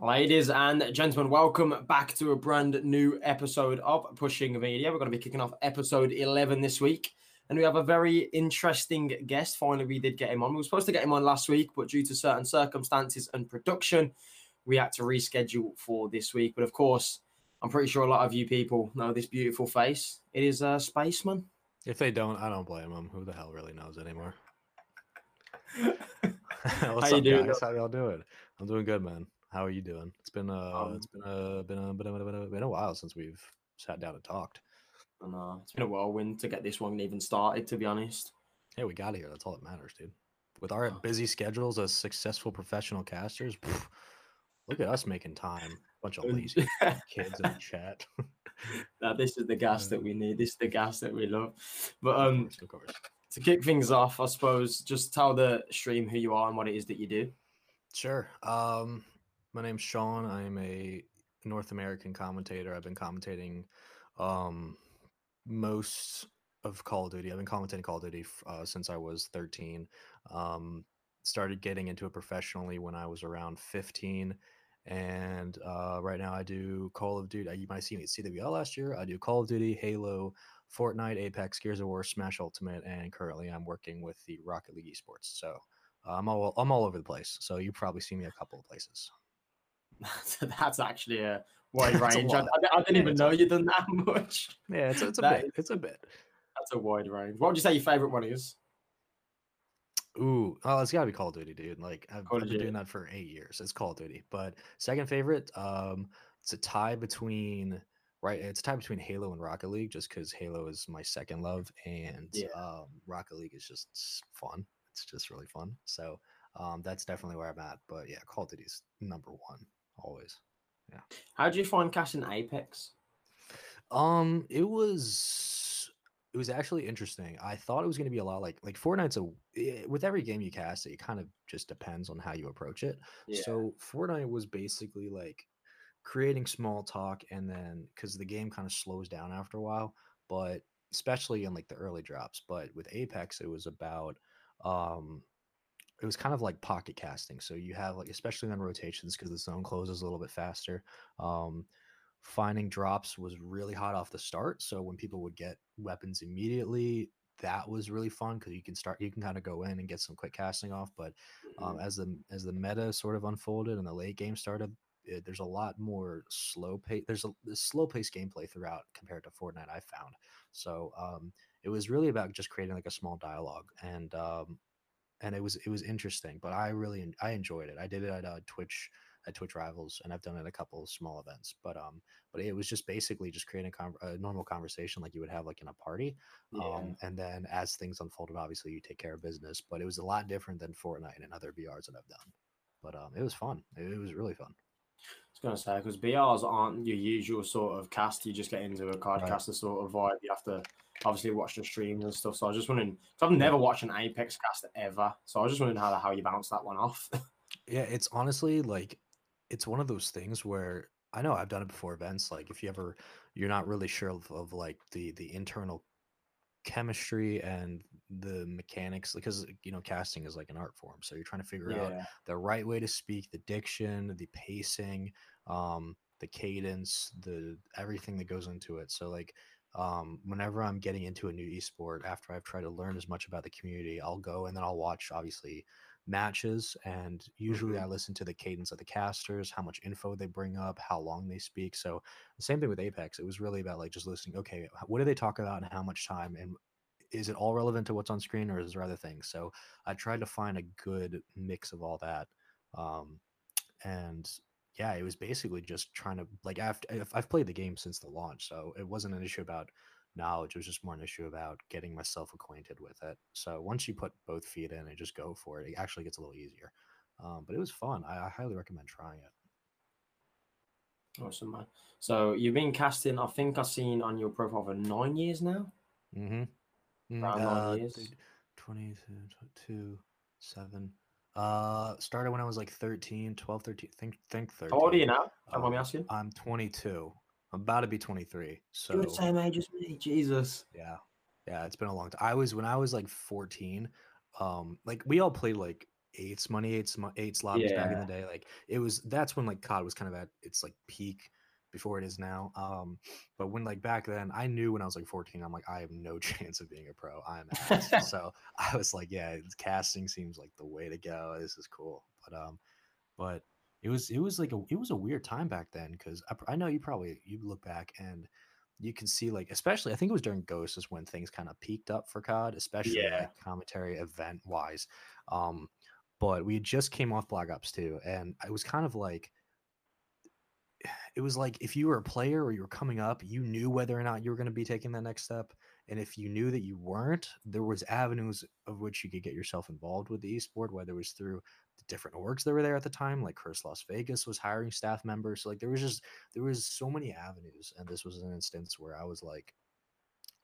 Ladies and gentlemen, welcome back to a brand new episode of Pushing Media. We're going to be kicking off episode 11 this week, and we have a very interesting guest. Finally, we did get him on. We were supposed to get him on last week, but due to certain circumstances and production, we had to reschedule for this week. But of course, I'm pretty sure a lot of you people know this beautiful face. It is a uh, Spaceman. If they don't, I don't blame them. Who the hell really knows anymore? What's How up, you doing? Guys? How y'all doing? I'm doing good, man. How are you doing? It's been uh, um, it's been a been a, been a been a been a while since we've sat down and talked. And uh, it's been a whirlwind to get this one even started. To be honest. Hey, we got here. That's all that matters, dude. With our oh. busy schedules as successful professional casters, look at us making time. Bunch of lazy kids in the chat. now, this is the gas that we need. This is the gas that we love. But um, of course, of course. to kick things off, I suppose just tell the stream who you are and what it is that you do. Sure. Um, my name's Sean. I'm a North American commentator. I've been commentating um, most of Call of Duty. I've been commentating Call of Duty uh, since I was 13. Um, started getting into it professionally when I was around 15. And uh, right now I do Call of Duty. You might see me at CWL last year. I do Call of Duty, Halo, Fortnite, Apex, Gears of War, Smash Ultimate, and currently I'm working with the Rocket League Esports. So uh, I'm all I'm all over the place. So you probably see me a couple of places. so that's actually a wide range. I, I, didn't even know you'd done that much. Yeah, it's, it's a that bit. It's a bit. That's a wide range. What would you say your favorite one is? Ooh, oh, it's got to be Call of Duty, dude. Like I've, I've been doing that for eight years. It's Call of Duty. But second favorite, um, it's a tie between right. It's a tie between Halo and Rocket League, just because Halo is my second love, and yeah. um, Rocket League is just fun. It's just really fun. So um, that's definitely where I'm at. But yeah, Call of Duty's number one always. Yeah. How do you find casting Apex? Um, it was it was actually interesting. I thought it was going to be a lot like like Fortnite's a eh, with every game you cast it, it kind of just depends on how you approach it. Yeah. So Fortnite was basically like creating small talk and then because the game kind of slows down after a while, but especially in like the early drops. But with Apex, it was about um it was kind of like pocket casting. So you have like, especially on rotations, because the zone closes a little bit faster. Um, finding drops was really hot off the start. So when people would get weapons immediately, that was really fun because you can start, you can kind of go in and get some quick casting off. But um, mm-hmm. as the as the meta sort of unfolded and the late game started, it, there's a lot more slow pace. There's a, a slow pace gameplay throughout compared to Fortnite. I found so um, it was really about just creating like a small dialogue and um, and it was it was interesting. But I really I enjoyed it. I did it at uh, Twitch at Twitch Rivals, and I've done it at a couple of small events. But um, but it was just basically just creating a, a normal conversation like you would have like in a party. Um, yeah. Um, and then as things unfolded, obviously you take care of business. But it was a lot different than Fortnite and other BRs that I've done. But um, it was fun. It, it was really fun. I was going to say because BRs aren't your usual sort of cast. You just get into a card right. caster sort of vibe. You have to obviously watch the streams and stuff. So I was just wondering. So I've never watched an Apex cast ever. So I was just wondering how how you bounce that one off. yeah, it's honestly like it's one of those things where I know I've done it before events. Like if you ever you're not really sure of, of like the the internal chemistry and the mechanics because you know casting is like an art form so you're trying to figure yeah. out the right way to speak the diction the pacing um the cadence the everything that goes into it so like um whenever i'm getting into a new esport after i've tried to learn as much about the community i'll go and then i'll watch obviously matches and usually mm-hmm. i listen to the cadence of the casters how much info they bring up how long they speak so the same thing with apex it was really about like just listening okay what do they talk about and how much time and is it all relevant to what's on screen or is there other things so i tried to find a good mix of all that um and yeah it was basically just trying to like after i've played the game since the launch so it wasn't an issue about knowledge. It was just more an issue about getting myself acquainted with it. So once you put both feet in and just go for it, it actually gets a little easier. Um, but it was fun. I, I, highly recommend trying it. Awesome, man. So you've been casting, I think I've seen on your profile for nine years now. Mm-hmm. Around uh, nine years. 22, 7. Uh, started when I was like 13, 12, 13. Think, think 13. How old are you now? Am um, asking? I'm 22. I'm about to be 23. So you're the same age as me. Jesus. Yeah. Yeah. It's been a long time. I was when I was like 14, um, like we all played like eights money eights eights lobbies yeah. back in the day. Like it was that's when like COD was kind of at its like peak before it is now. Um, but when like back then, I knew when I was like 14, I'm like, I have no chance of being a pro. I'm so I was like, yeah, casting seems like the way to go. This is cool. But um, but it was it was like a it was a weird time back then because I, I know you probably you look back and you can see like especially I think it was during Ghosts is when things kind of peaked up for COD, especially yeah. like commentary event wise. Um, but we just came off Black Ops 2 and it was kind of like it was like if you were a player or you were coming up, you knew whether or not you were going to be taking that next step. And if you knew that you weren't, there was avenues of which you could get yourself involved with the esport, whether it was through the different orgs that were there at the time, like Curse Las Vegas was hiring staff members. So like there was just there was so many avenues. And this was an instance where I was like,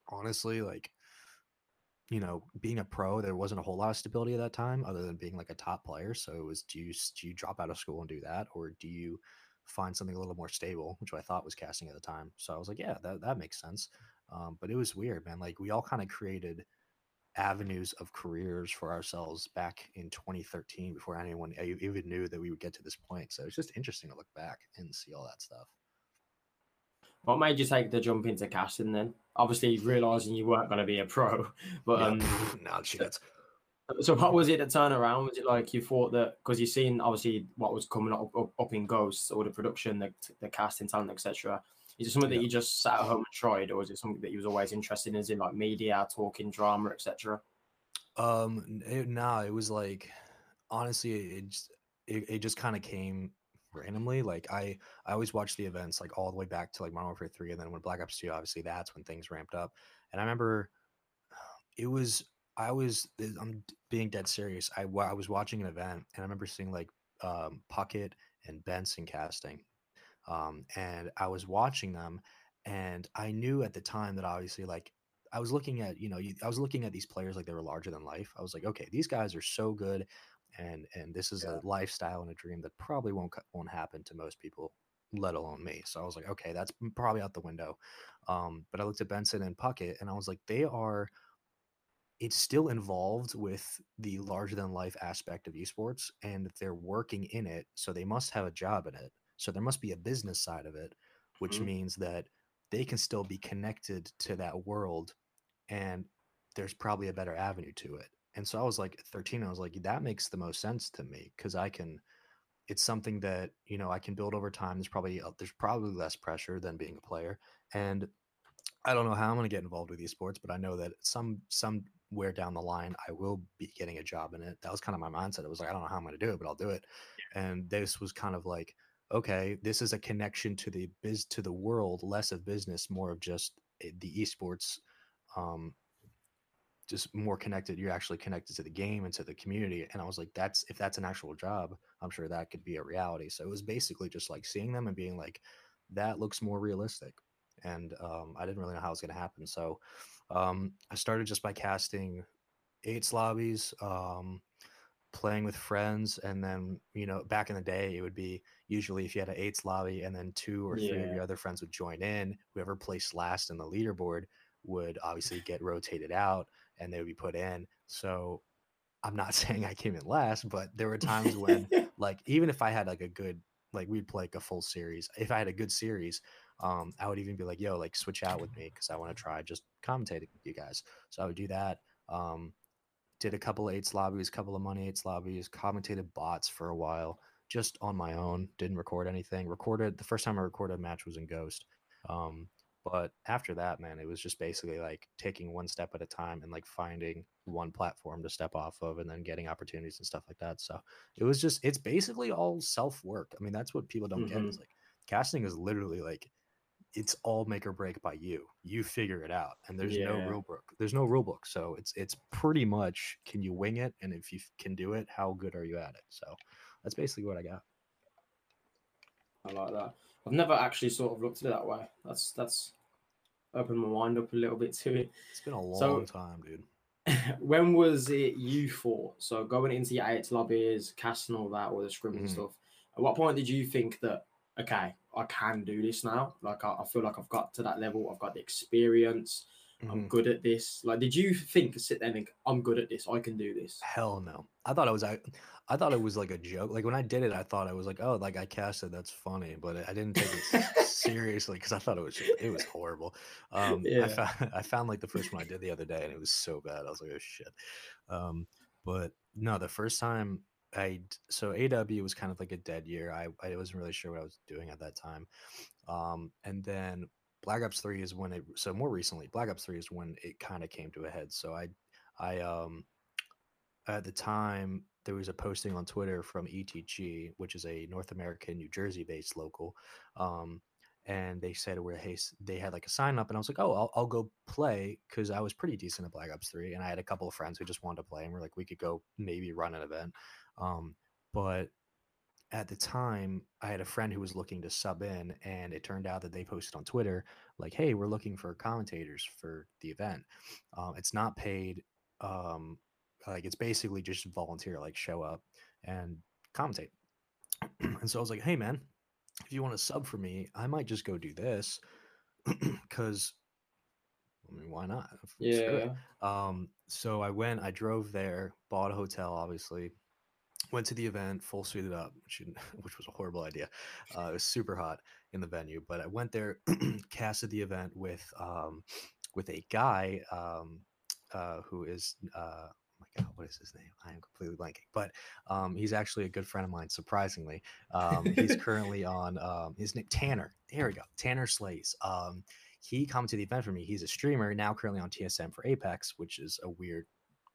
honestly, like you know, being a pro, there wasn't a whole lot of stability at that time other than being like a top player. So it was do you do you drop out of school and do that, or do you find something a little more stable, which I thought was casting at the time. So I was like, yeah, that, that makes sense. Um, but it was weird, man. Like we all kind of created avenues of careers for ourselves back in 2013 before anyone even knew that we would get to this point. So it's just interesting to look back and see all that stuff. What made you take the jump into casting then? Obviously, realizing you weren't going to be a pro, but yeah. um, no, shit. So what was it that turned around? Was it like you thought that because you've seen obviously what was coming up, up, up in Ghosts, or the production, the, the casting talent, etc. Is it something yeah. that you just sat at home and tried, or is it something that you was always interested in, as in like media, talking, drama, etc.? Um, it, no, it was like honestly, it just, it, it just kind of came randomly. Like I, I always watched the events like all the way back to like Modern Warfare Three, and then when Black Ops Two, obviously that's when things ramped up. And I remember it was I was eh, I'm being dead serious. I I was watching an event and I remember seeing like um, Puckett and Benson casting, um, and I was watching them, and I knew at the time that obviously like I was looking at you know I was looking at these players like they were larger than life. I was like, okay, these guys are so good, and and this is yeah. a lifestyle and a dream that probably won't won't happen to most people let alone me. So I was like, okay, that's probably out the window. Um, but I looked at Benson and Puckett and I was like, they are it's still involved with the larger than life aspect of esports and they're working in it so they must have a job in it. So there must be a business side of it which mm-hmm. means that they can still be connected to that world and there's probably a better avenue to it. And so i was like 13 i was like that makes the most sense to me because i can it's something that you know i can build over time. There's probably uh, there's probably less pressure than being a player and I don't know how I'm going to get involved with esports, but I know that some some where down the line I will be getting a job in it. That was kind of my mindset. It was like, I don't know how I'm going to do it, but I'll do it. Yeah. And this was kind of like, okay, this is a connection to the biz to the world, less of business, more of just eh, the esports, um, just more connected. You're actually connected to the game and to the community. And I was like, that's if that's an actual job, I'm sure that could be a reality. So it was basically just like seeing them and being like, that looks more realistic. And um, I didn't really know how it was going to happen. So um, I started just by casting eights lobbies, um, playing with friends, and then you know back in the day it would be usually if you had an eights lobby and then two or three yeah. of your other friends would join in. Whoever placed last in the leaderboard would obviously get rotated out and they would be put in. So I'm not saying I came in last, but there were times when like even if I had like a good like we'd play like a full series. If I had a good series, um, I would even be like, yo, like switch out with me because I want to try just commentating with you guys. So I would do that. Um, did a couple of eights lobbies, couple of money eights lobbies, commentated bots for a while, just on my own. Didn't record anything. Recorded the first time I recorded a match was in Ghost. Um, but after that, man, it was just basically like taking one step at a time and like finding one platform to step off of and then getting opportunities and stuff like that. So it was just, it's basically all self work. I mean, that's what people don't mm-hmm. get is like casting is literally like it's all make or break by you. You figure it out, and there's yeah. no rule book. There's no rule book, so it's it's pretty much can you wing it, and if you can do it, how good are you at it? So that's basically what I got. I like that. I've never actually sort of looked at it that way. That's that's opened my mind up a little bit to it. It's been a long so, time, dude. when was it you thought? So going into your eight lobbies, casting all that, all the scrim mm-hmm. and stuff. At what point did you think that okay, I can do this now. Like I, I, feel like I've got to that level. I've got the experience. mm-hmm. I'm good at this? Like, did you think sit there and think I'm good at this? I can do this. Hell no. I thought I was I, I thought it was like a joke. Like when I did it, I thought I was like, oh, like I casted. That's funny, but I didn't take it seriously because I thought it was it was horrible. Um, yeah. I found I found like the first one I did the other day, and it was so bad. I was like, oh shit. Um, but no, the first time I so AW was kind of like a dead year. I I wasn't really sure what I was doing at that time. Um, and then Black Ops 3 is when it so more recently, Black Ops 3 is when it kind of came to a head. So I I um at the time there was a posting on Twitter from ETG, which is a North American, New Jersey based local. Um, and they said where hey they had like a sign up and i was like oh i'll, I'll go play because i was pretty decent at black ops 3 and i had a couple of friends who just wanted to play and we're like we could go maybe run an event um, but at the time i had a friend who was looking to sub in and it turned out that they posted on twitter like hey we're looking for commentators for the event um, it's not paid um, like it's basically just volunteer like show up and commentate and so i was like hey man if you want to sub for me i might just go do this because I mean, why not? Yeah. Um, so I went, I drove there, bought a hotel, obviously, went to the event full suited up, which, which was a horrible idea. Uh, it was super hot in the venue, but I went there, casted the event with um, with a guy um, uh, who is uh, oh my god, what is his name? I am completely blanking, but um, he's actually a good friend of mine. Surprisingly, um, he's currently on um, his name Tanner. There we go, Tanner Slays. Um, he commented the event for me. He's a streamer now, currently on TSM for Apex, which is a weird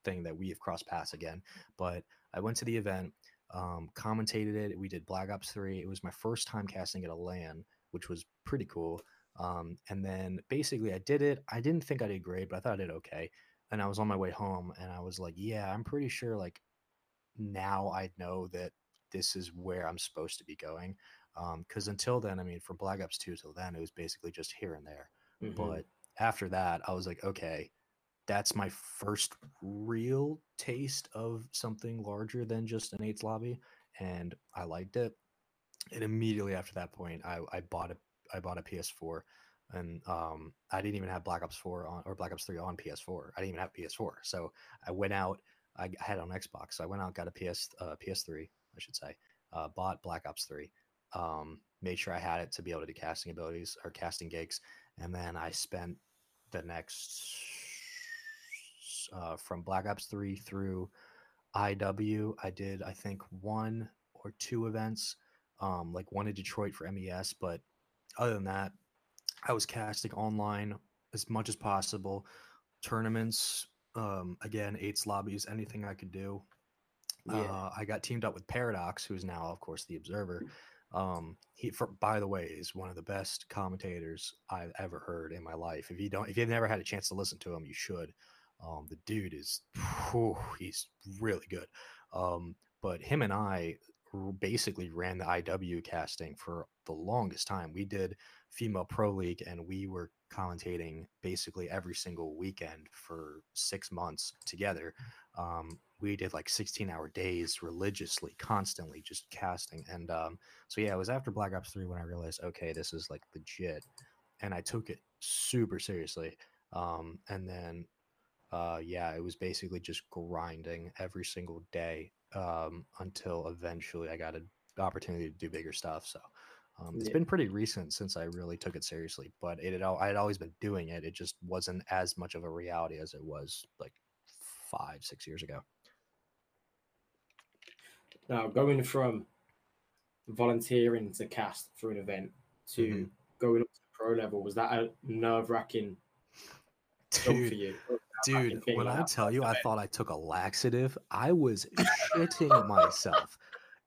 thing that we have crossed paths again. But I went to the event, um, commentated it. We did Black Ops 3. It was my first time casting at a LAN, which was pretty cool. Um, and then basically I did it. I didn't think I did great, but I thought I did okay. And I was on my way home and I was like, yeah, I'm pretty sure like now I know that this is where I'm supposed to be going. Because um, until then, I mean, from Black Ops 2 till then, it was basically just here and there. Mm-hmm. But after that, I was like, okay, that's my first real taste of something larger than just an eights lobby, and I liked it. And immediately after that point, I, I bought a I bought a PS4, and um, I didn't even have Black Ops 4 on or Black Ops 3 on PS4. I didn't even have PS4, so I went out. I, had it on Xbox, so I went out got a PS uh, PS3, I should say. Uh, bought Black Ops 3. Um, made sure I had it to be able to do casting abilities or casting gigs, and then I spent the next uh, from Black Ops 3 through IW. I did, I think, one or two events, um, like one in Detroit for MES. But other than that, I was casting online as much as possible. Tournaments, um, again, eights lobbies, anything I could do. Yeah. Uh, I got teamed up with Paradox, who's now, of course, the Observer. Um, he, for, by the way, is one of the best commentators I've ever heard in my life. If you don't, if you've never had a chance to listen to him, you should. Um, the dude is, whew, he's really good. Um, but him and I basically ran the IW casting for the longest time. We did female pro league and we were commentating basically every single weekend for six months together. Um, we did like 16 hour days religiously, constantly just casting. And um, so, yeah, it was after Black Ops 3 when I realized, okay, this is like legit. And I took it super seriously. Um, and then uh, yeah, it was basically just grinding every single day um, until eventually I got an opportunity to do bigger stuff. So um, it's yeah. been pretty recent since I really took it seriously, but it had, I had always been doing it. It just wasn't as much of a reality as it was like five, six years ago. Now, going from volunteering to cast for an event to mm-hmm. going up to pro level, was that a nerve wracking for you? Dude, when I tell you, I thought I took a laxative, I was shitting myself.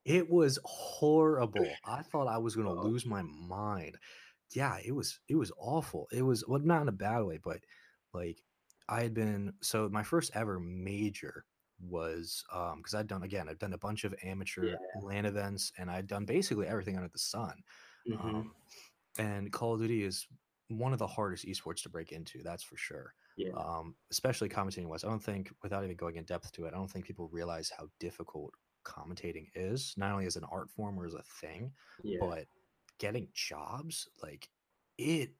It was horrible. I thought I was gonna lose my mind. Yeah, it was it was awful. It was well, not in a bad way, but like I had been so my first ever major was um because I'd done again, I've done a bunch of amateur yeah. LAN events and I'd done basically everything under the sun. Mm-hmm. Um, and Call of Duty is one of the hardest esports to break into, that's for sure. Yeah. Um, especially commentating wise. I don't think, without even going in depth to it, I don't think people realize how difficult commentating is, not only as an art form or as a thing, yeah. but getting jobs, like it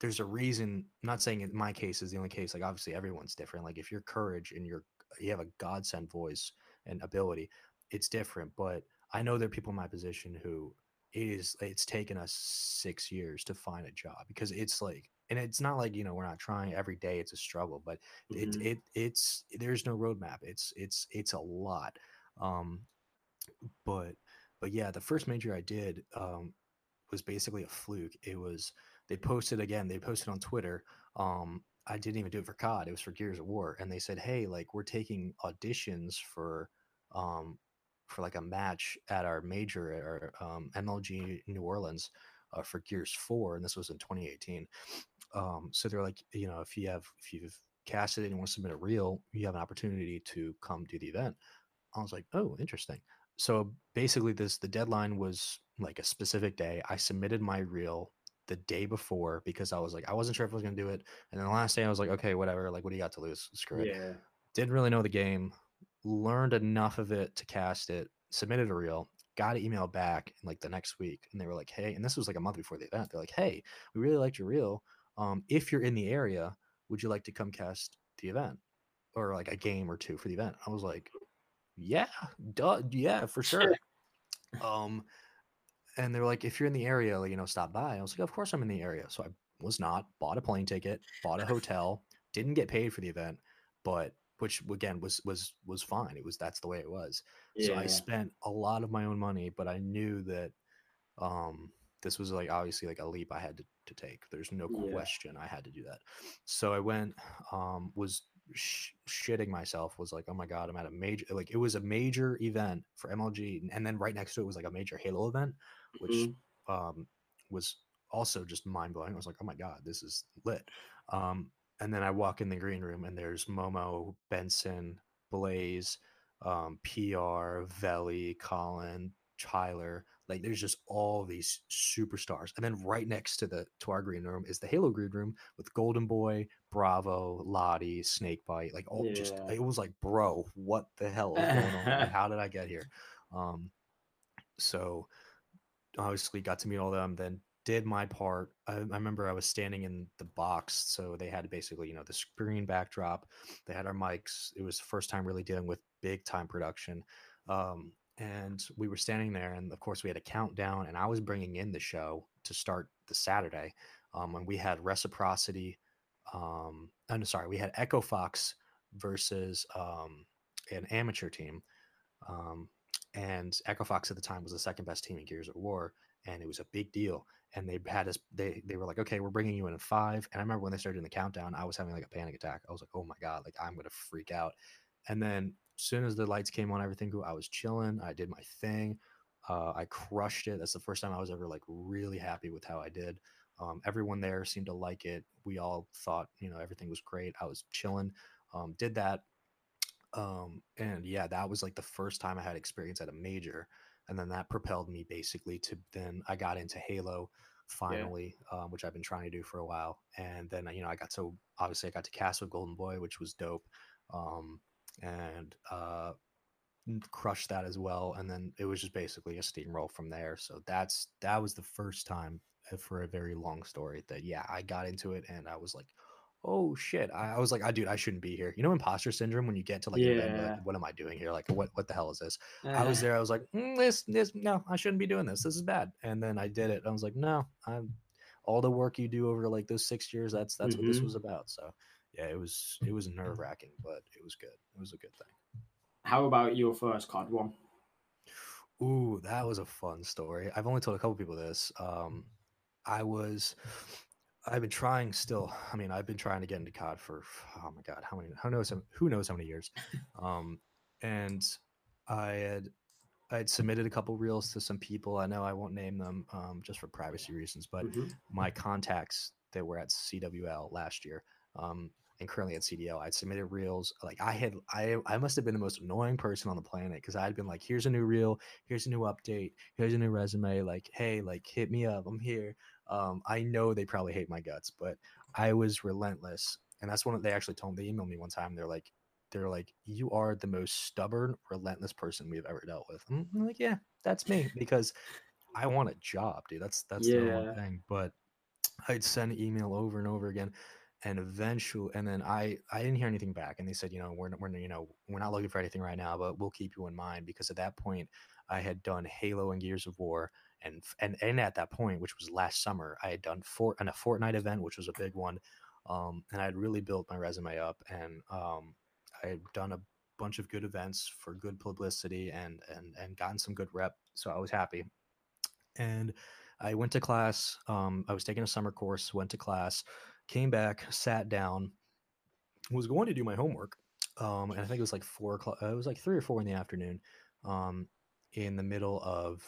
there's a reason. I'm not saying in my case is the only case. Like obviously everyone's different. Like if your courage and your you have a godsend voice and ability, it's different. But I know there are people in my position who it is it's taken us six years to find a job because it's like and it's not like you know we're not trying every day it's a struggle but mm-hmm. it, it it's there's no roadmap it's it's it's a lot um but but yeah the first major i did um was basically a fluke it was they posted again they posted on twitter um i didn't even do it for cod it was for gears of war and they said hey like we're taking auditions for um for like a match at our major at our um, mlg new orleans uh, for gears 4 and this was in 2018 um, so they're like, you know, if you have if you've casted it and you want to submit a reel, you have an opportunity to come do the event. I was like, oh, interesting. So basically, this the deadline was like a specific day. I submitted my reel the day before because I was like, I wasn't sure if I was gonna do it. And then the last day, I was like, okay, whatever. Like, what do you got to lose? Screw it. Yeah. Didn't really know the game. Learned enough of it to cast it. Submitted a reel. Got an email back in like the next week, and they were like, hey, and this was like a month before the event. They're like, hey, we really liked your reel um, if you're in the area, would you like to come cast the event or like a game or two for the event? I was like, yeah, duh, yeah, for sure. um, and they're like, if you're in the area, you know, stop by. I was like, of course I'm in the area. So I was not, bought a plane ticket, bought a hotel, didn't get paid for the event, but which again was was was fine. It was that's the way it was. Yeah. So I spent a lot of my own money, but I knew that um this was like obviously like a leap I had to, to take. There's no yeah. question I had to do that. So I went, um, was sh- shitting myself. Was like, oh my god, I'm at a major like it was a major event for MLG, and then right next to it was like a major Halo event, which mm-hmm. um, was also just mind blowing. I was like, oh my god, this is lit. Um, and then I walk in the green room, and there's Momo, Benson, Blaze, um, PR, Veli, Colin, Tyler. Like there's just all these superstars. And then right next to the to our green room is the Halo green room with Golden Boy, Bravo, Lottie, Snakebite. Like all yeah. just it was like, bro, what the hell is going on? Like, how did I get here? Um so obviously got to meet all them, then did my part. I, I, remember I was standing in the box, so they had basically, you know, the screen backdrop. They had our mics. It was the first time really dealing with big time production. Um, and we were standing there and of course we had a countdown and i was bringing in the show to start the saturday um, and we had reciprocity um i'm sorry we had echo fox versus um, an amateur team um, and echo fox at the time was the second best team in gears of war and it was a big deal and they had us they they were like okay we're bringing you in at five and i remember when they started doing the countdown i was having like a panic attack i was like oh my god like i'm gonna freak out and then soon as the lights came on, everything grew. I was chilling. I did my thing. Uh, I crushed it. That's the first time I was ever like really happy with how I did. Um, everyone there seemed to like it. We all thought, you know, everything was great. I was chilling. Um, did that. Um, and yeah, that was like the first time I had experience at a major. And then that propelled me basically to then I got into Halo finally, yeah. um, which I've been trying to do for a while. And then, you know, I got so obviously I got to cast with Golden Boy, which was dope. And uh, crushed that as well. And then it was just basically a steamroll from there. So that's that was the first time uh, for a very long story that yeah, I got into it and I was like, oh shit. I, I was like, I dude, I shouldn't be here. You know, imposter syndrome when you get to like, yeah. like what am I doing here? Like, what what the hell is this? Uh. I was there. I was like, mm, this this no, I shouldn't be doing this. This is bad. And then I did it. I was like, no, I'm all the work you do over like those six years. That's that's mm-hmm. what this mm-hmm. was about. So yeah, it was it was nerve wracking, but it was good. It was a good thing. How about your first card one? Ooh, that was a fun story. I've only told a couple people this. Um, I was, I've been trying still. I mean, I've been trying to get into COD for oh my god, how many? Who knows? Who knows how many years? Um, and I had I had submitted a couple reels to some people. I know I won't name them um, just for privacy reasons, but mm-hmm. my contacts that were at CWL last year um, and currently at CDL, I'd submitted reels. Like I had, I I must have been the most annoying person on the planet because I'd been like, here's a new reel, here's a new update, here's a new resume. Like, hey, like hit me up, I'm here. Um, I know they probably hate my guts, but I was relentless, and that's one they actually told me. They emailed me one time. They're like, they're like, you are the most stubborn, relentless person we've ever dealt with. I'm like, yeah, that's me because I want a job, dude. That's that's yeah. the one thing. But I'd send email over and over again, and eventually, and then I I didn't hear anything back, and they said, you know, we're we're you know we're not looking for anything right now, but we'll keep you in mind because at that point I had done Halo and Gears of War, and and and at that point, which was last summer, I had done four and a Fortnite event, which was a big one, um, and I had really built my resume up, and um, I had done a bunch of good events for good publicity and and and gotten some good rep, so I was happy, and I went to class. Um, I was taking a summer course, went to class, came back, sat down, was going to do my homework. Um, and I think it was like four o'clock. Uh, it was like three or four in the afternoon, um, in the middle of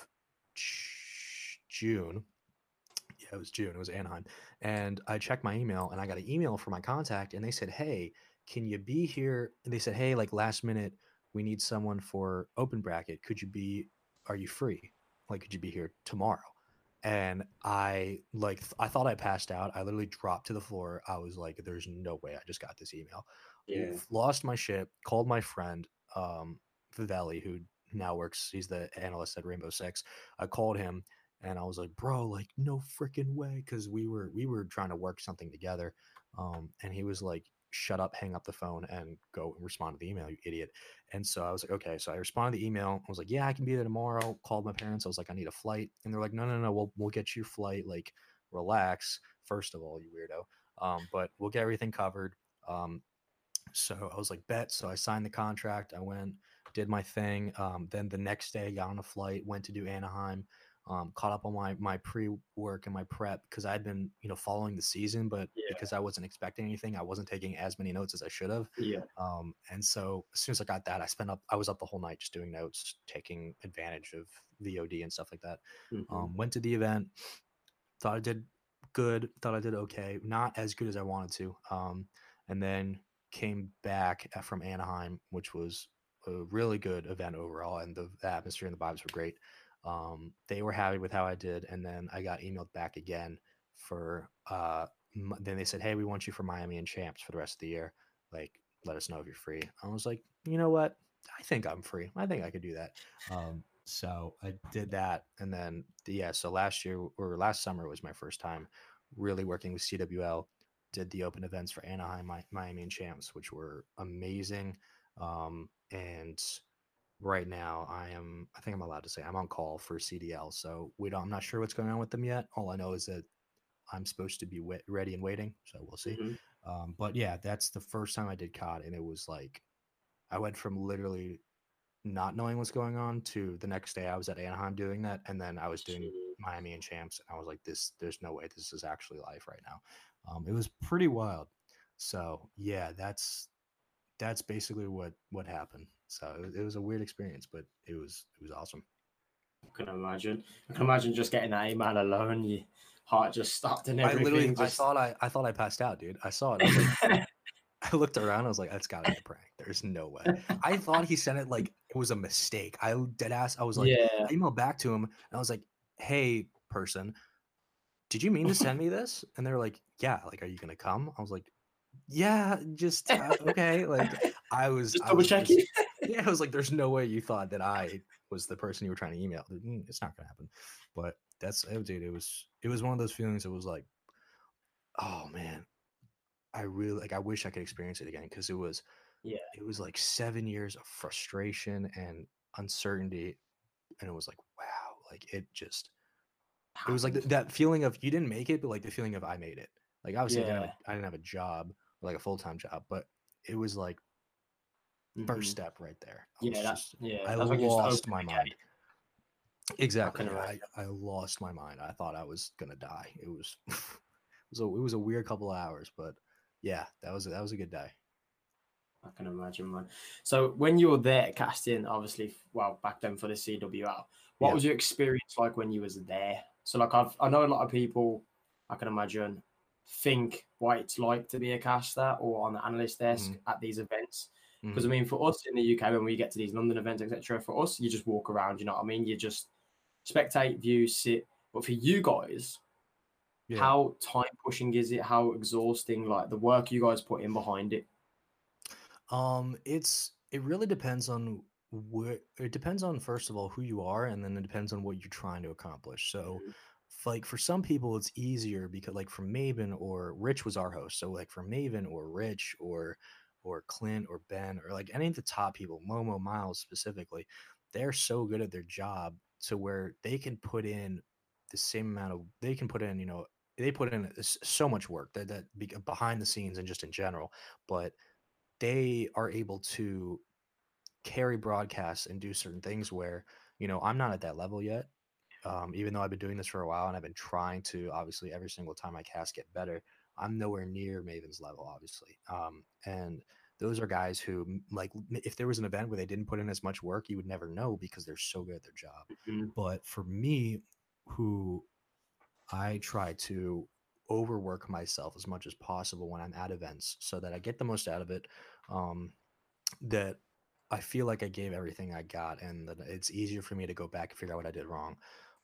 June. Yeah, it was June. It was Anaheim. And I checked my email and I got an email from my contact and they said, Hey, can you be here? And they said, Hey, like last minute, we need someone for open bracket. Could you be, are you free? Like, could you be here tomorrow? And I like I thought I passed out. I literally dropped to the floor. I was like, "There's no way I just got this email." Yeah. Lost my shit. Called my friend, um, Vivelli, who now works. He's the analyst at Rainbow Six. I called him and I was like, "Bro, like, no freaking way," because we were we were trying to work something together. Um, and he was like, shut up, hang up the phone, and go and respond to the email, you idiot. And so I was like, okay. So I responded to the email. I was like, yeah, I can be there tomorrow. Called my parents. I was like, I need a flight. And they're like, no, no, no, we'll we'll get you flight. Like, relax. First of all, you weirdo. Um, but we'll get everything covered. Um, so I was like, bet. So I signed the contract. I went, did my thing. Um, then the next day, got on a flight, went to do Anaheim um, caught up on my my pre work and my prep because I'd been you know following the season, but yeah. because I wasn't expecting anything, I wasn't taking as many notes as I should have. Yeah. Um, and so as soon as I got that, I spent up. I was up the whole night just doing notes, taking advantage of VOD and stuff like that. Mm-hmm. Um, went to the event, thought I did good, thought I did okay, not as good as I wanted to. Um, and then came back from Anaheim, which was a really good event overall, and the, the atmosphere and the vibes were great. Um, they were happy with how I did, and then I got emailed back again for. Uh, then they said, "Hey, we want you for Miami and Champs for the rest of the year. Like, let us know if you're free." I was like, "You know what? I think I'm free. I think I could do that." Um, so I did that, and then yeah. So last year or last summer was my first time really working with CWL. Did the open events for Anaheim, Miami, and Champs, which were amazing. Um, and right now I am I think I'm allowed to say I'm on call for CDL. So we don't I'm not sure what's going on with them yet. All I know is that I'm supposed to be wet, ready and waiting. So we'll see. Mm-hmm. Um, but yeah, that's the first time I did COD and it was like I went from literally not knowing what's going on to the next day I was at Anaheim doing that and then I was doing Miami and champs and I was like this there's no way this is actually life right now. Um, it was pretty wild. So yeah, that's that's basically what what happened. So it, it was a weird experience, but it was it was awesome. I can imagine. I can imagine just getting that email alone. Your heart just stopped and everything. I literally, just... I thought I, I thought I passed out, dude. I saw it. I, like, I looked around. I was like, that's gotta be a prank. There's no way. I thought he sent it like it was a mistake. I dead ass. I was like, yeah. I emailed back to him and I was like, hey, person, did you mean to send me this? And they were like, yeah. Like, are you gonna come? I was like, yeah, just uh, okay. Like, I was just double checking. yeah, I was like, there's no way you thought that I was the person you were trying to email. Mm, it's not gonna happen. But that's it, dude. It was it was one of those feelings. It was like, oh man, I really like. I wish I could experience it again because it was, yeah, it was like seven years of frustration and uncertainty, and it was like, wow, like it just. It was like th- that feeling of you didn't make it, but like the feeling of I made it. Like obviously yeah. I, didn't a, I didn't have a job, like a full time job, but it was like mm-hmm. first step right there. I yeah, that's yeah. I lost my mind. Exactly. I, I lost my mind. I thought I was gonna die. It was it was a it was a weird couple of hours, but yeah, that was that was a good day. I can imagine, man. So when you were there casting, obviously, well, back then for the CWL, what yeah. was your experience like when you was there? So like I've I know a lot of people, I can imagine, think what it's like to be a caster or on the analyst desk mm. at these events. Because mm-hmm. I mean, for us in the UK, when we get to these London events, etc., for us, you just walk around. You know what I mean? You just spectate, view, sit. But for you guys, yeah. how time pushing is it? How exhausting? Like the work you guys put in behind it. Um, it's it really depends on where it depends on first of all who you are, and then it depends on what you're trying to accomplish. So, mm-hmm. Like for some people it's easier because like for Maven or Rich was our host. So like for Maven or Rich or or Clint or Ben or like any of the top people, Momo Miles specifically, they're so good at their job to where they can put in the same amount of they can put in, you know, they put in so much work that that behind the scenes and just in general, but they are able to carry broadcasts and do certain things where you know i'm not at that level yet um, even though i've been doing this for a while and i've been trying to obviously every single time i cast get better i'm nowhere near maven's level obviously um, and those are guys who like if there was an event where they didn't put in as much work you would never know because they're so good at their job mm-hmm. but for me who i try to overwork myself as much as possible when i'm at events so that i get the most out of it um, that I feel like I gave everything I got, and that it's easier for me to go back and figure out what I did wrong.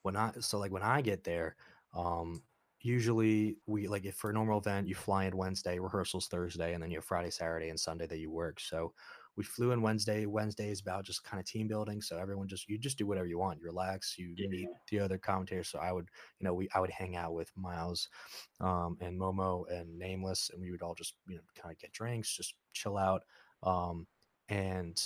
When I so like when I get there, um, usually we like if for a normal event you fly in Wednesday, rehearsals Thursday, and then you have Friday, Saturday, and Sunday that you work. So we flew in Wednesday. Wednesday is about just kind of team building. So everyone just you just do whatever you want. You relax. You yeah. meet the other commentators. So I would you know we I would hang out with Miles, um, and Momo and Nameless, and we would all just you know kind of get drinks, just chill out. Um, and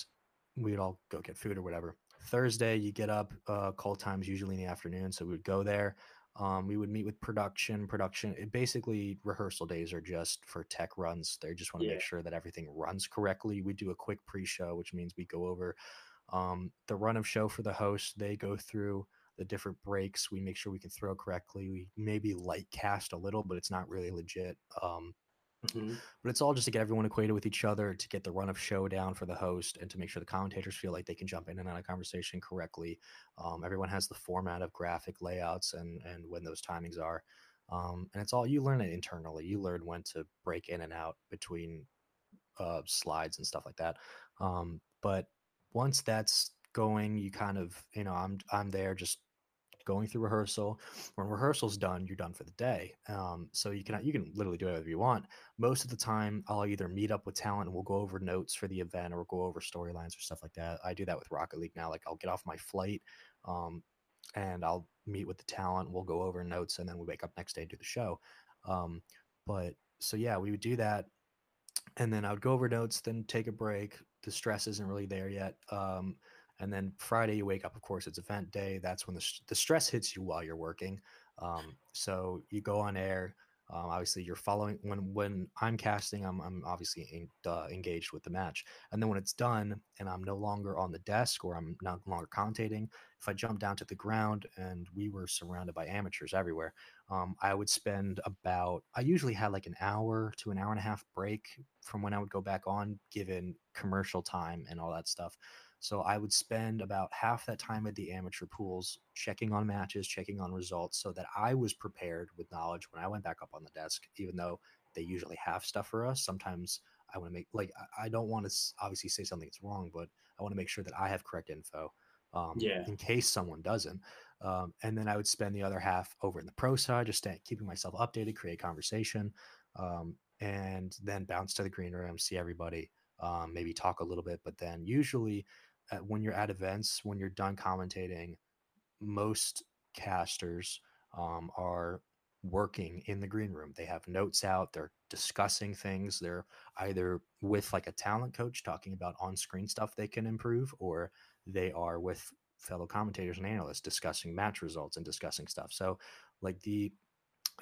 we'd all go get food or whatever. Thursday, you get up, uh, call times usually in the afternoon. So we would go there. Um, we would meet with production. Production, it basically, rehearsal days are just for tech runs. They just want to yeah. make sure that everything runs correctly. We do a quick pre show, which means we go over um, the run of show for the host. They go through the different breaks. We make sure we can throw correctly. We maybe light cast a little, but it's not really legit. Um, Mm-hmm. But it's all just to get everyone acquainted with each other, to get the run of show down for the host, and to make sure the commentators feel like they can jump in and out of conversation correctly. Um, everyone has the format of graphic layouts and and when those timings are, um, and it's all you learn it internally. You learn when to break in and out between uh, slides and stuff like that. Um, but once that's going, you kind of you know I'm I'm there just going through rehearsal. When rehearsal's done, you're done for the day. Um, so you can you can literally do whatever you want. Most of the time, I'll either meet up with talent and we'll go over notes for the event, or go over storylines or stuff like that. I do that with Rocket League now. Like I'll get off my flight, um, and I'll meet with the talent. We'll go over notes, and then we wake up next day and do the show. Um, but so yeah, we would do that, and then I would go over notes, then take a break. The stress isn't really there yet. Um, and then Friday, you wake up, of course, it's event day. That's when the, the stress hits you while you're working. Um, so you go on air. Um, obviously, you're following when when I'm casting. I'm I'm obviously in, uh, engaged with the match, and then when it's done and I'm no longer on the desk or I'm no longer commentating, if I jump down to the ground and we were surrounded by amateurs everywhere, um, I would spend about I usually had like an hour to an hour and a half break from when I would go back on, given commercial time and all that stuff. So I would spend about half that time at the amateur pools checking on matches, checking on results so that I was prepared with knowledge when I went back up on the desk, even though they usually have stuff for us. Sometimes I want to make, like, I don't want to obviously say something that's wrong, but I want to make sure that I have correct info. Um, yeah. in case someone doesn't. Um, and then I would spend the other half over in the pro side, just stay, keeping myself updated, create conversation, um, and then bounce to the green room, see everybody, um, maybe talk a little bit. But then usually at, when you're at events, when you're done commentating, most casters um, are working in the green room. They have notes out, they're discussing things. They're either with like a talent coach talking about on screen stuff they can improve, or they are with fellow commentators and analysts discussing match results and discussing stuff. So, like, the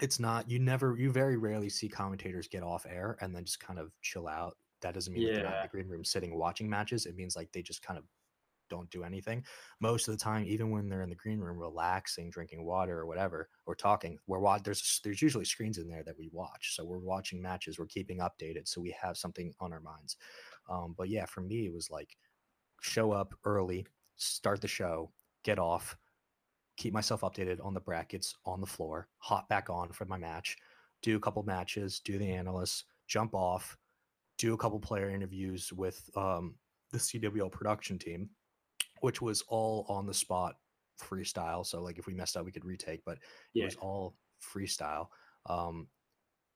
it's not you never you very rarely see commentators get off air and then just kind of chill out. That doesn't mean yeah. they're not in the green room sitting watching matches. It means like they just kind of don't do anything. Most of the time, even when they're in the green room relaxing, drinking water or whatever, or talking, we're watch. There's there's usually screens in there that we watch, so we're watching matches. We're keeping updated, so we have something on our minds. Um, but yeah, for me, it was like show up early, start the show, get off, keep myself updated on the brackets on the floor, hop back on for my match, do a couple matches, do the analysts, jump off, do a couple player interviews with um, the CWL production team, which was all on the spot freestyle. So like if we messed up, we could retake, but yeah. it was all freestyle. Um,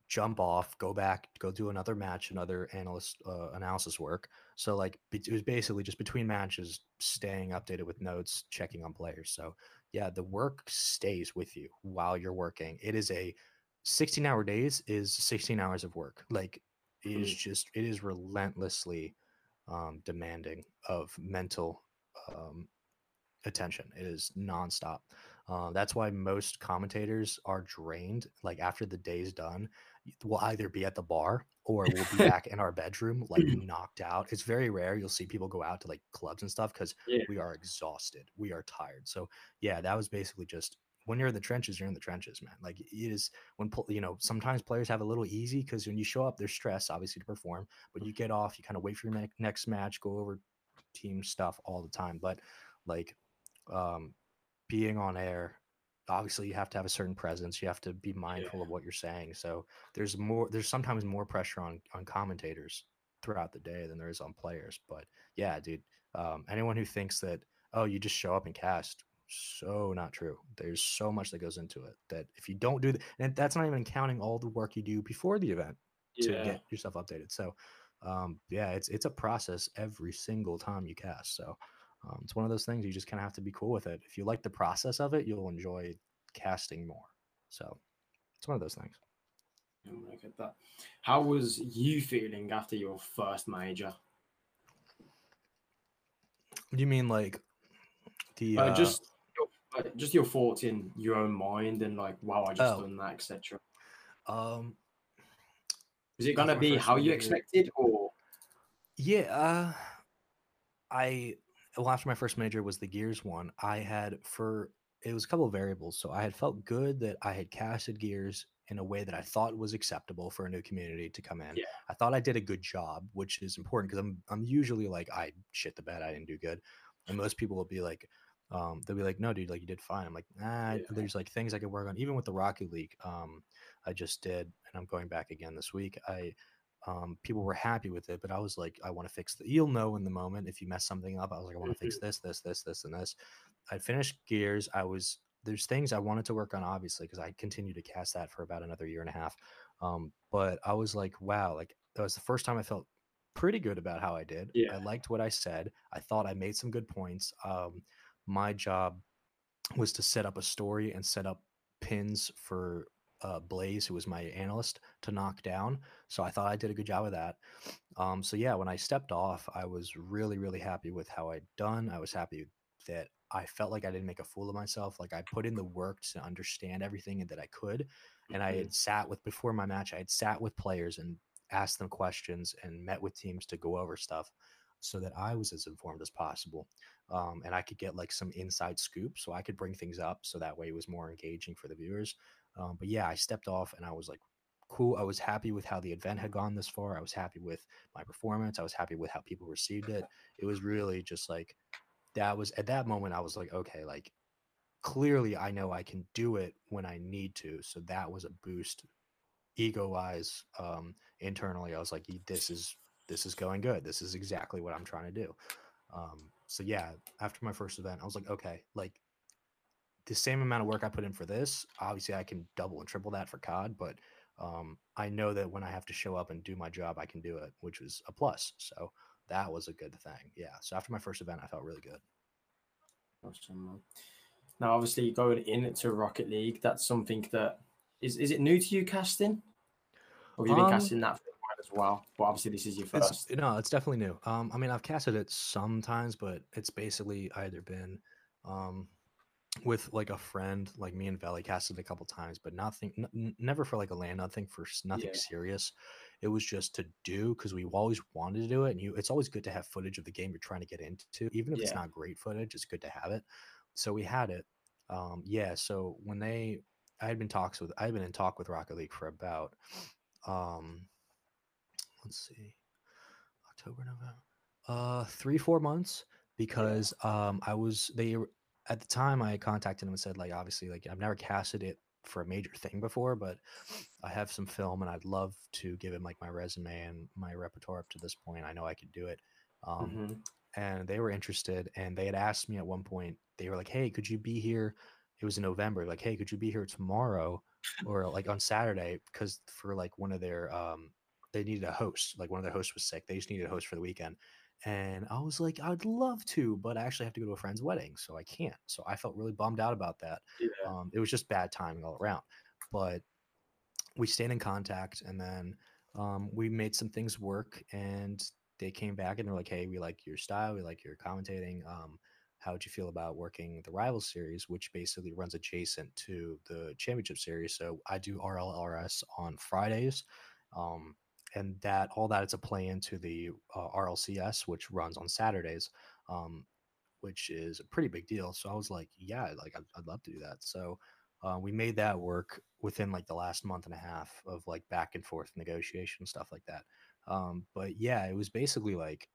jump off, go back, go do another match, another analyst uh, analysis work. So like it was basically just between matches, staying updated with notes, checking on players. So yeah, the work stays with you while you're working. It is a 16 hour days is 16 hours of work. Like it is mm. just it is relentlessly um, demanding of mental um, attention. It is nonstop. Uh, that's why most commentators are drained. Like after the day's done, we'll either be at the bar or we'll be back in our bedroom, like knocked out. It's very rare you'll see people go out to like clubs and stuff because yeah. we are exhausted. We are tired. So yeah, that was basically just when you're in the trenches, you're in the trenches, man. Like it is when you know sometimes players have a little easy because when you show up, there's stress obviously to perform, but you get off, you kind of wait for your ne- next match, go over team stuff all the time. But like um, being on air obviously you have to have a certain presence you have to be mindful yeah. of what you're saying so there's more there's sometimes more pressure on on commentators throughout the day than there is on players but yeah dude um, anyone who thinks that oh you just show up and cast so not true there's so much that goes into it that if you don't do that and that's not even counting all the work you do before the event to yeah. get yourself updated so um, yeah it's it's a process every single time you cast so um, it's one of those things you just kind of have to be cool with it. If you like the process of it, you'll enjoy casting more. So it's one of those things. I get that. How was you feeling after your first major? What do you mean, like the uh, uh, just your, just your thoughts in your own mind and like, wow, I just oh. done that, etc. Um, is it gonna be how you expected, or yeah? Uh, I well after my first major was the gears one i had for it was a couple of variables so i had felt good that i had casted gears in a way that i thought was acceptable for a new community to come in yeah. i thought i did a good job which is important because i'm i'm usually like i shit the bed i didn't do good and most people will be like um, they'll be like, no, dude, like you did fine. I'm like, nah, yeah. there's like things I could work on. Even with the Rocket League, um, I just did, and I'm going back again this week. I um, people were happy with it, but I was like, I want to fix the. You'll know in the moment if you mess something up. I was like, I want to fix mm-hmm. this, this, this, this, and this. I finished Gears. I was there's things I wanted to work on, obviously, because I continued to cast that for about another year and a half. Um, but I was like, wow, like that was the first time I felt pretty good about how I did. Yeah. I liked what I said. I thought I made some good points. Um, my job was to set up a story and set up pins for uh, Blaze, who was my analyst, to knock down. So I thought I did a good job of that. Um, so yeah, when I stepped off, I was really, really happy with how I'd done. I was happy that I felt like I didn't make a fool of myself. Like I put in the work to understand everything that I could. And I mm-hmm. had sat with before my match, I had sat with players and asked them questions and met with teams to go over stuff so that I was as informed as possible. Um, and I could get like some inside scoop so I could bring things up so that way it was more engaging for the viewers. Um, but yeah, I stepped off and I was like, cool. I was happy with how the event had gone this far. I was happy with my performance. I was happy with how people received it. It was really just like that was at that moment I was like, okay, like clearly I know I can do it when I need to. So that was a boost ego wise um internally. I was like, this is this is going good. This is exactly what I'm trying to do. Um so yeah, after my first event, I was like, okay, like the same amount of work I put in for this, obviously I can double and triple that for COD, but um, I know that when I have to show up and do my job, I can do it, which was a plus. So that was a good thing. Yeah. So after my first event, I felt really good. Awesome. Now, obviously, going into Rocket League, that's something that is is it new to you casting? Or have you been um, casting that for as well? But obviously, this is your first. It's, no, it's definitely new. Um, I mean, I've casted it sometimes, but it's basically either been um, with like a friend, like me and Valley casted a couple times, but nothing, n- never for like a LAN, nothing for nothing yeah. serious. It was just to do because we always wanted to do it, and you, it's always good to have footage of the game you're trying to get into, even if yeah. it's not great footage. It's good to have it. So we had it. Um, yeah. So when they, I had been talks with, I had been in talk with Rocket League for about, um, let's see, October, November, uh, three four months because um, I was they at the time I contacted him and said like obviously like I've never casted it for a major thing before, but I have some film and I'd love to give him like my resume and my repertoire up to this point. I know I could do it. Um, mm-hmm. And they were interested and they had asked me at one point, they were like, Hey, could you be here? It was in November. Like, Hey, could you be here tomorrow or like on Saturday? Because for like one of their, um, they needed a host, like one of their hosts was sick. They just needed a host for the weekend And I was like, I'd love to, but I actually have to go to a friend's wedding, so I can't. So I felt really bummed out about that. Yeah. Um, it was just bad timing all around. But we stayed in contact, and then um, we made some things work. And they came back and they're like, "Hey, we like your style, we like your commentating. Um, how would you feel about working the rival series, which basically runs adjacent to the championship series? So I do RLRS on Fridays." Um, and that all that is a play into the uh, RLCS, which runs on Saturdays, um, which is a pretty big deal. So I was like, yeah, like I'd, I'd love to do that. So uh, we made that work within like the last month and a half of like back and forth negotiation stuff like that. Um, but yeah, it was basically like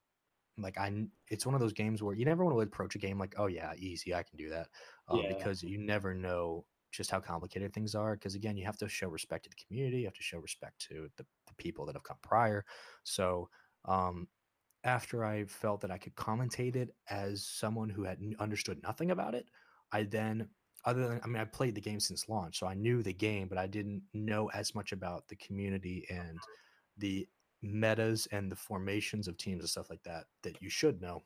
like I it's one of those games where you never want to approach a game like, oh yeah, easy, I can do that, um, yeah. because you never know just how complicated things are. Because again, you have to show respect to the community, you have to show respect to the, the people that have come prior. So um, after I felt that I could commentate it as someone who had understood nothing about it, I then other than I mean I played the game since launch, so I knew the game, but I didn't know as much about the community and the metas and the formations of teams and stuff like that that you should know.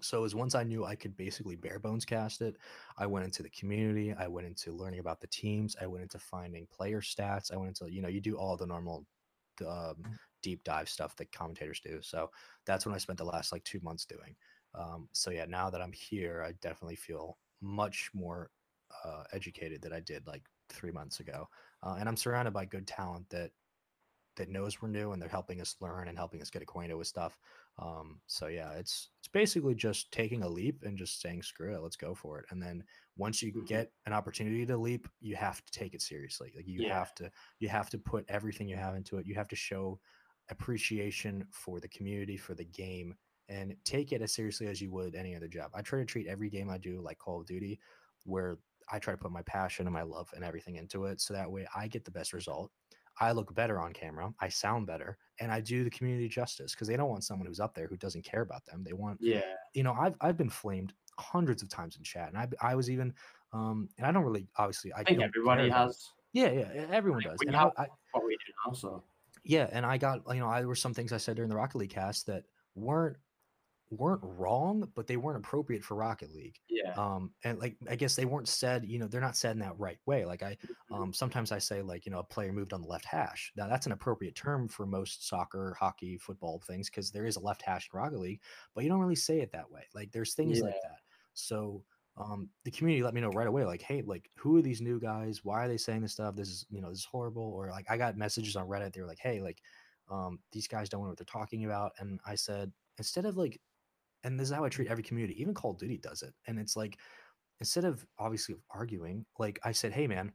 So as once I knew I could basically bare bones cast it, I went into the community, I went into learning about the teams, I went into finding player stats, I went into you know you do all the normal um, mm. deep dive stuff that commentators do. So that's when I spent the last like two months doing. Um, so yeah, now that I'm here, I definitely feel much more uh, educated than I did like three months ago, uh, and I'm surrounded by good talent that that knows we're new and they're helping us learn and helping us get acquainted with stuff. Um, so yeah, it's it's basically just taking a leap and just saying screw it, let's go for it. And then once you mm-hmm. get an opportunity to leap, you have to take it seriously. Like you yeah. have to you have to put everything you have into it. You have to show appreciation for the community, for the game, and take it as seriously as you would any other job. I try to treat every game I do like Call of Duty, where I try to put my passion and my love and everything into it so that way I get the best result I look better on camera, I sound better, and I do the community justice because they don't want someone who's up there who doesn't care about them. They want, yeah, you know, I've I've been flamed hundreds of times in chat, and I I was even, um, and I don't really obviously I, I think everybody has. Yeah, yeah, everyone does. And I, I, what we do also. Yeah, and I got you know I there were some things I said during the Rocket League cast that weren't weren't wrong, but they weren't appropriate for Rocket League. Yeah. Um, and like I guess they weren't said, you know, they're not said in that right way. Like I mm-hmm. um sometimes I say like, you know, a player moved on the left hash. Now that's an appropriate term for most soccer, hockey, football things because there is a left hash in Rocket League, but you don't really say it that way. Like there's things yeah. like that. So um, the community let me know right away, like, hey, like, who are these new guys? Why are they saying this stuff? This is, you know, this is horrible. Or like, I got messages on Reddit. They were like, hey, like, um, these guys don't know what they're talking about. And I said, instead of like and this is how I treat every community. Even Call of Duty does it. And it's like, instead of obviously arguing, like I said, hey man,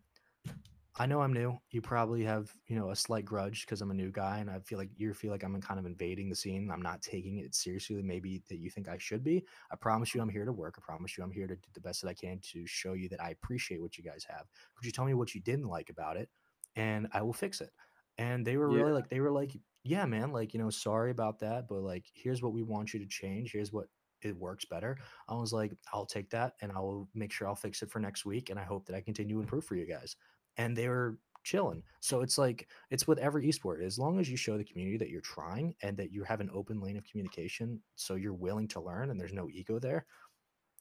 I know I'm new. You probably have, you know, a slight grudge because I'm a new guy, and I feel like you feel like I'm kind of invading the scene. I'm not taking it seriously, maybe that you think I should be. I promise you, I'm here to work. I promise you, I'm here to do the best that I can to show you that I appreciate what you guys have. Could you tell me what you didn't like about it, and I will fix it. And they were yeah. really like, they were like, yeah, man, like, you know, sorry about that, but like, here's what we want you to change. Here's what it works better. I was like, I'll take that and I'll make sure I'll fix it for next week. And I hope that I continue to improve for you guys. And they were chilling. So it's like, it's with every esport. As long as you show the community that you're trying and that you have an open lane of communication, so you're willing to learn and there's no ego there,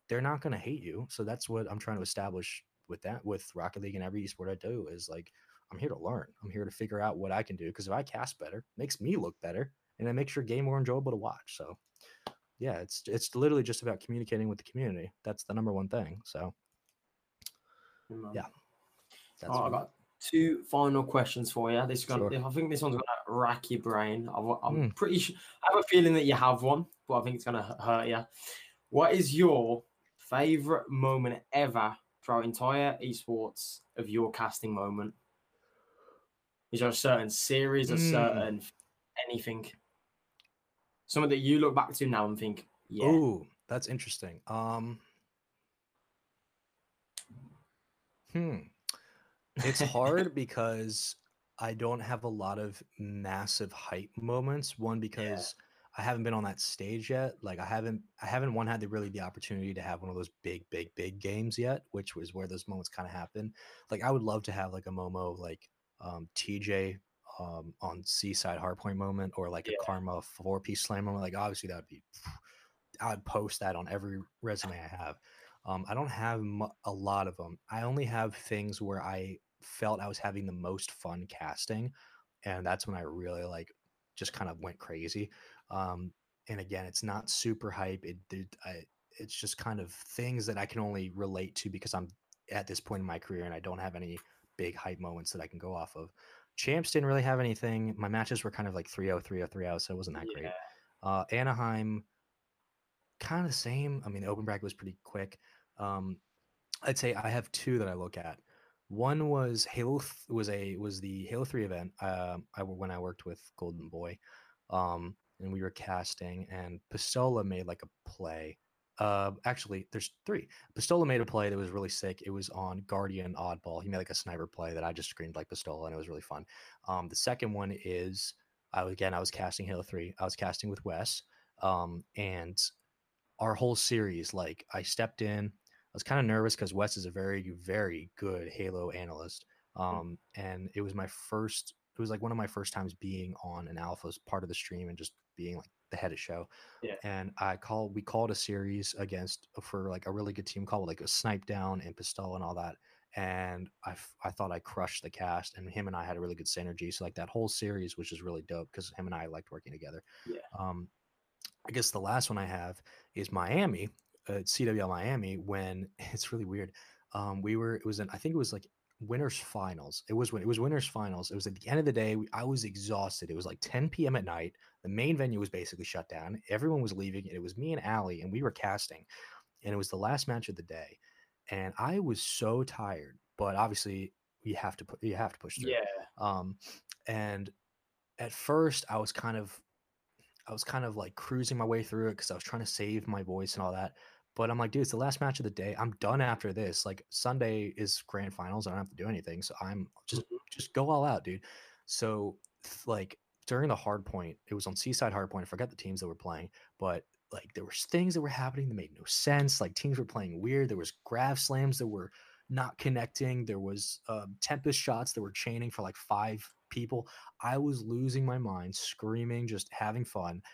they're not going to hate you. So that's what I'm trying to establish with that, with Rocket League and every esport I do is like, I'm here to learn. I'm here to figure out what I can do because if I cast better, makes me look better and it makes your game more enjoyable to watch. So, yeah, it's it's literally just about communicating with the community. That's the number one thing. So, yeah. That's oh, I got two final questions for you. This is gonna, sure. I think this one's gonna rack your brain. I, am mm. pretty sure. I have a feeling that you have one, but I think it's gonna hurt you. What is your favorite moment ever throughout entire esports of your casting moment? Is there a certain series, a mm. certain anything? Something that you look back to now and think, yeah. Oh, that's interesting. Um Hmm. It's hard because I don't have a lot of massive hype moments. One because yeah. I haven't been on that stage yet. Like I haven't I haven't one had the really the opportunity to have one of those big, big, big games yet, which was where those moments kind of happen. Like I would love to have like a Momo like um, TJ um, on Seaside Hardpoint moment or like yeah. a Karma four piece slam moment. Like obviously that would be, I'd post that on every resume I have. Um, I don't have a lot of them. I only have things where I felt I was having the most fun casting, and that's when I really like just kind of went crazy. Um, and again, it's not super hype. It, it I, it's just kind of things that I can only relate to because I'm at this point in my career and I don't have any big hype moments that I can go off of. Champs didn't really have anything. My matches were kind of like 3 0, 3 0, 3 0, so it wasn't that yeah. great. Uh, Anaheim, kind of the same. I mean, the open bracket was pretty quick. Um, I'd say I have two that I look at. One was Halo th- was a was the Halo Three event. Uh, I when I worked with Golden Boy, um, and we were casting, and Pistola made like a play uh, actually, there's three. Pistola made a play that was really sick. It was on Guardian Oddball. He made like a sniper play that I just screamed like Pistola, and it was really fun. Um, the second one is, I again, I was casting Halo Three. I was casting with Wes, um, and our whole series, like I stepped in. I was kind of nervous because Wes is a very, very good Halo analyst. Hmm. Um, and it was my first. It was like one of my first times being on an alpha as part of the stream and just being like the head of show. Yeah. And I called we called a series against for like a really good team called like a snipe down and pistol and all that. And I, I thought I crushed the cast and him and I had a really good synergy. So like that whole series, which is really dope because him and I liked working together. Yeah. Um, I guess the last one I have is Miami, uh, CWL Miami. When it's really weird. Um, we were it was an I think it was like winners finals. It was when it was winners finals. It was at the end of the day. I was exhausted. It was like 10 p.m. at night. The main venue was basically shut down. Everyone was leaving. and It was me and Allie, and we were casting. And it was the last match of the day. And I was so tired, but obviously you have to put you have to push through. Yeah. Um, and at first I was kind of I was kind of like cruising my way through it because I was trying to save my voice and all that. But I'm like, dude, it's the last match of the day. I'm done after this. Like Sunday is grand finals. I don't have to do anything. So I'm just mm-hmm. just go all out, dude. So like during the hard point, it was on Seaside hard point. I forgot the teams that were playing, but like there was things that were happening that made no sense. Like teams were playing weird. There was grav slams that were not connecting. There was um, tempest shots that were chaining for like five people. I was losing my mind, screaming, just having fun.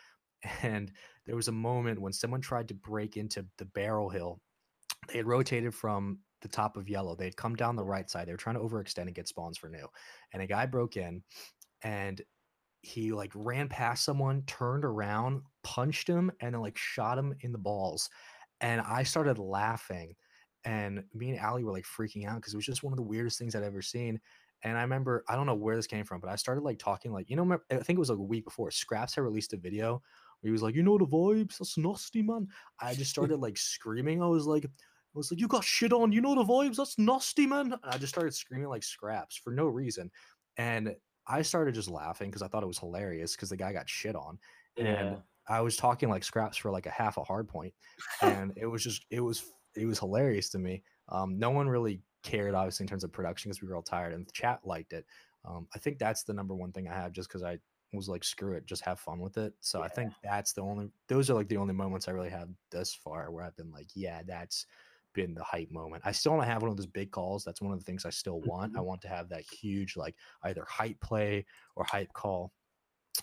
And there was a moment when someone tried to break into the barrel hill. They had rotated from the top of yellow. They had come down the right side. They were trying to overextend and get spawns for new. And a guy broke in and he like ran past someone, turned around, punched him, and then like shot him in the balls. And I started laughing. And me and Allie were like freaking out because it was just one of the weirdest things I'd ever seen. And I remember, I don't know where this came from, but I started like talking, like, you know, I think it was like a week before. Scraps had released a video he was like, you know the vibes, that's nasty, man. I just started like screaming. I was like, I was like, you got shit on, you know the vibes, that's nasty, man. And I just started screaming like scraps for no reason. And I started just laughing because I thought it was hilarious because the guy got shit on. Yeah. And I was talking like scraps for like a half a hard point. And it was just it was it was hilarious to me. Um, no one really cared, obviously, in terms of production because we were all tired and the chat liked it. Um, I think that's the number one thing I have just because I was like, screw it, just have fun with it. So yeah. I think that's the only, those are like the only moments I really have thus far where I've been like, yeah, that's been the hype moment. I still want to have one of those big calls. That's one of the things I still want. Mm-hmm. I want to have that huge, like either hype play or hype call.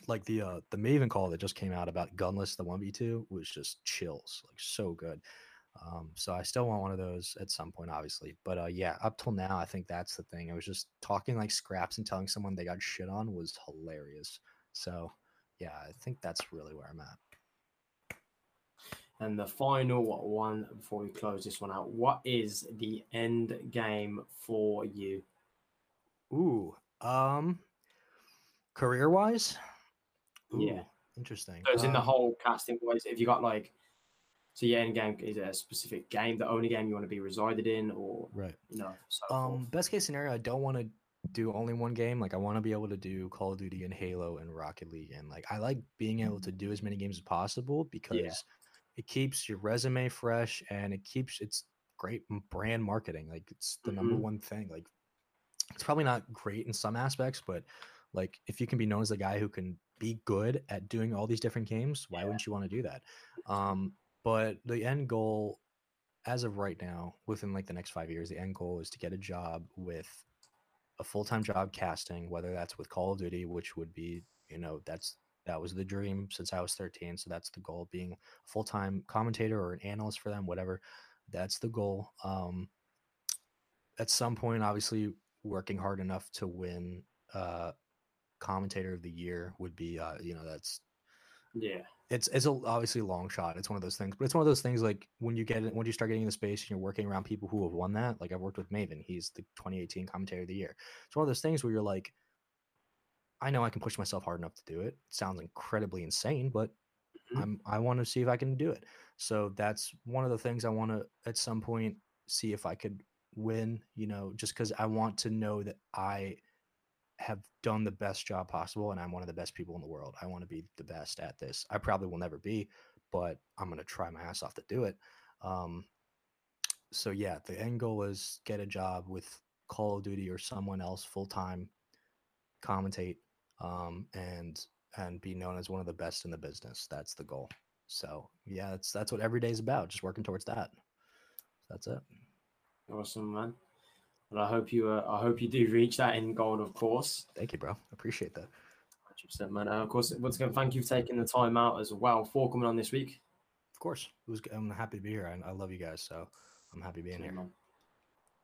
Like the uh the Maven call that just came out about gunless, the 1v2 was just chills, like so good. Um, so I still want one of those at some point, obviously. But uh, yeah, up till now, I think that's the thing. I was just talking like scraps and telling someone they got shit on was hilarious. So, yeah, I think that's really where I'm at. And the final one before we close this one out, what is the end game for you? Ooh, um, career wise, yeah, interesting. So it's um, in the um whole casting wise. If you got like, so your end game is a specific game, the only game you want to be resided in, or right, you know. So um, forth. best case scenario, I don't want to do only one game. Like I want to be able to do Call of Duty and Halo and Rocket League, and like I like being able to do as many games as possible because yeah. it keeps your resume fresh and it keeps it's great brand marketing. Like it's the mm-hmm. number one thing. Like it's probably not great in some aspects, but like if you can be known as a guy who can be good at doing all these different games, why yeah. wouldn't you want to do that? Um, but the end goal as of right now, within like the next five years, the end goal is to get a job with a full time job casting, whether that's with Call of Duty, which would be, you know, that's that was the dream since I was 13. So that's the goal being a full time commentator or an analyst for them, whatever. That's the goal. Um, at some point, obviously, working hard enough to win uh, commentator of the year would be, uh, you know, that's yeah. It's it's a, obviously a long shot. It's one of those things, but it's one of those things like when you get it, when you start getting in the space and you're working around people who have won that. Like I've worked with Maven, he's the 2018 commentator of the year. It's one of those things where you're like, I know I can push myself hard enough to do it. it sounds incredibly insane, but mm-hmm. I'm I want to see if I can do it. So that's one of the things I want to at some point see if I could win. You know, just because I want to know that I have done the best job possible and I'm one of the best people in the world. I want to be the best at this. I probably will never be, but I'm going to try my ass off to do it. Um, so yeah, the end goal is get a job with Call of Duty or someone else full time, commentate, um, and and be known as one of the best in the business. That's the goal. So yeah, that's that's what every day is about. Just working towards that. That's it. Awesome, man. And I hope you, uh, I hope you do reach that end goal, of course. Thank you, bro. Appreciate that. 100%, man. Uh, of course, once again, thank you for taking the time out as well for coming on this week. Of course, it was. I'm happy to be here. I, I love you guys, so I'm happy being here. Man.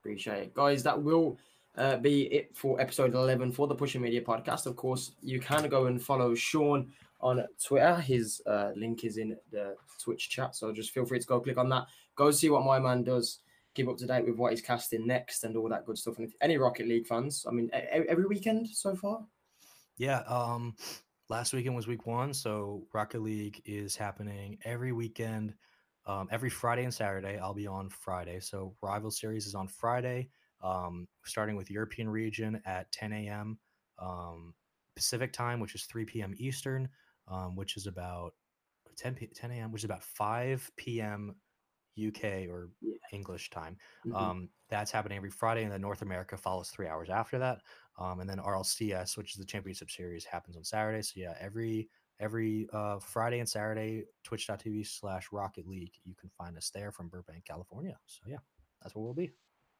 Appreciate it, guys. That will uh, be it for episode 11 for the Pushing Media podcast. Of course, you can go and follow Sean on Twitter. His uh, link is in the Twitch chat, so just feel free to go click on that. Go see what my man does keep up to date with what he's casting next and all that good stuff. And if any Rocket League fans, I mean, every weekend so far. Yeah. Um, last weekend was week one, so Rocket League is happening every weekend. Um, every Friday and Saturday, I'll be on Friday. So Rival Series is on Friday, um, starting with European region at 10 a.m. Um, Pacific time, which is 3 p.m. Eastern, um, which is about 10 p- 10 a.m., which is about 5 p.m. UK or yeah. English time. Mm-hmm. Um, that's happening every Friday, and then North America follows three hours after that. Um, and then RLCS, which is the championship series, happens on Saturday. So yeah, every every uh, Friday and Saturday, twitch.tv slash Rocket League. You can find us there from Burbank, California. So yeah, that's where we'll be.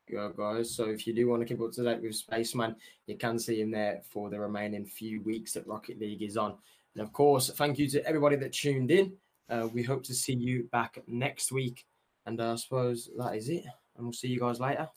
Yeah, guys. So if you do want to keep up to date with Spaceman, you can see him there for the remaining few weeks that Rocket League is on. And of course, thank you to everybody that tuned in. Uh, we hope to see you back next week and uh, I suppose that is it. And we'll see you guys later.